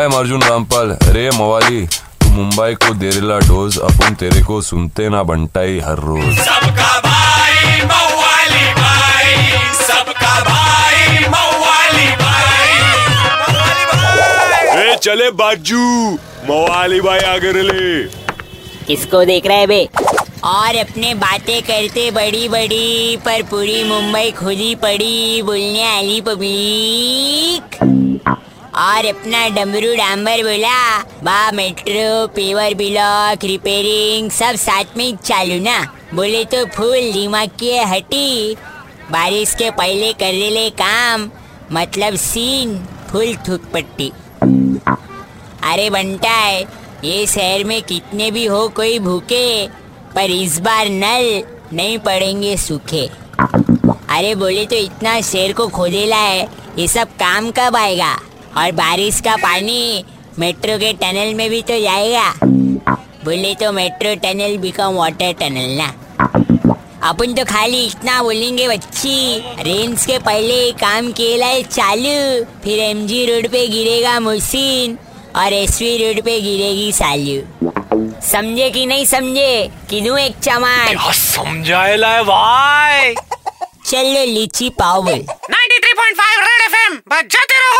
M Arjun Rampal रे मवाली तू मुंबई को देरेला डोज अपन तेरे को सुनते ना बंटाई हर रोज. सबका भाई मवाली भाई सबका भाई मवाली भाई। ए चले बाजू मवाली भाई आगे ले। किसको देख रहा है बे? और अपने बातें करते बड़ी बड़ी पर पूरी मुंबई खुली पड़ी बोलने वाली पब्लिक। और अपना डमरू डांबर बोला, बा मेट्रो पेवर ब्लॉक रिपेयरिंग सब साथ में चालू ना? बोले तो फूल दिमाग की हटी। बारिश के पहले कर ले काम मतलब सीन फुल थूक पट्टी. अरे बंटा है, ये शहर में कितने भी हो कोई भूखे, पर इस बार नल नहीं पड़ेंगे सूखे। अरे बोले तो इतना शेर को खोदेला है, ये सब काम कब आएगा? और बारिश का पानी मेट्रो के टनल में भी तो जाएगा। बोले तो metro tunnel become water tunnel ना। अपन तो खाली इतना बोलेंगे बच्ची। रेंज के पहले काम केला है चालू। फिर एमजी रोड पे गिरेगा मशीन और एसवी रोड पे गिरेगी सालू। समझे कि नहीं समझे? कि दूँ एक चमान समझाएला है भाई। चलो लीची पाव बोल। 93.5 रेड एफएम बजाते रहो।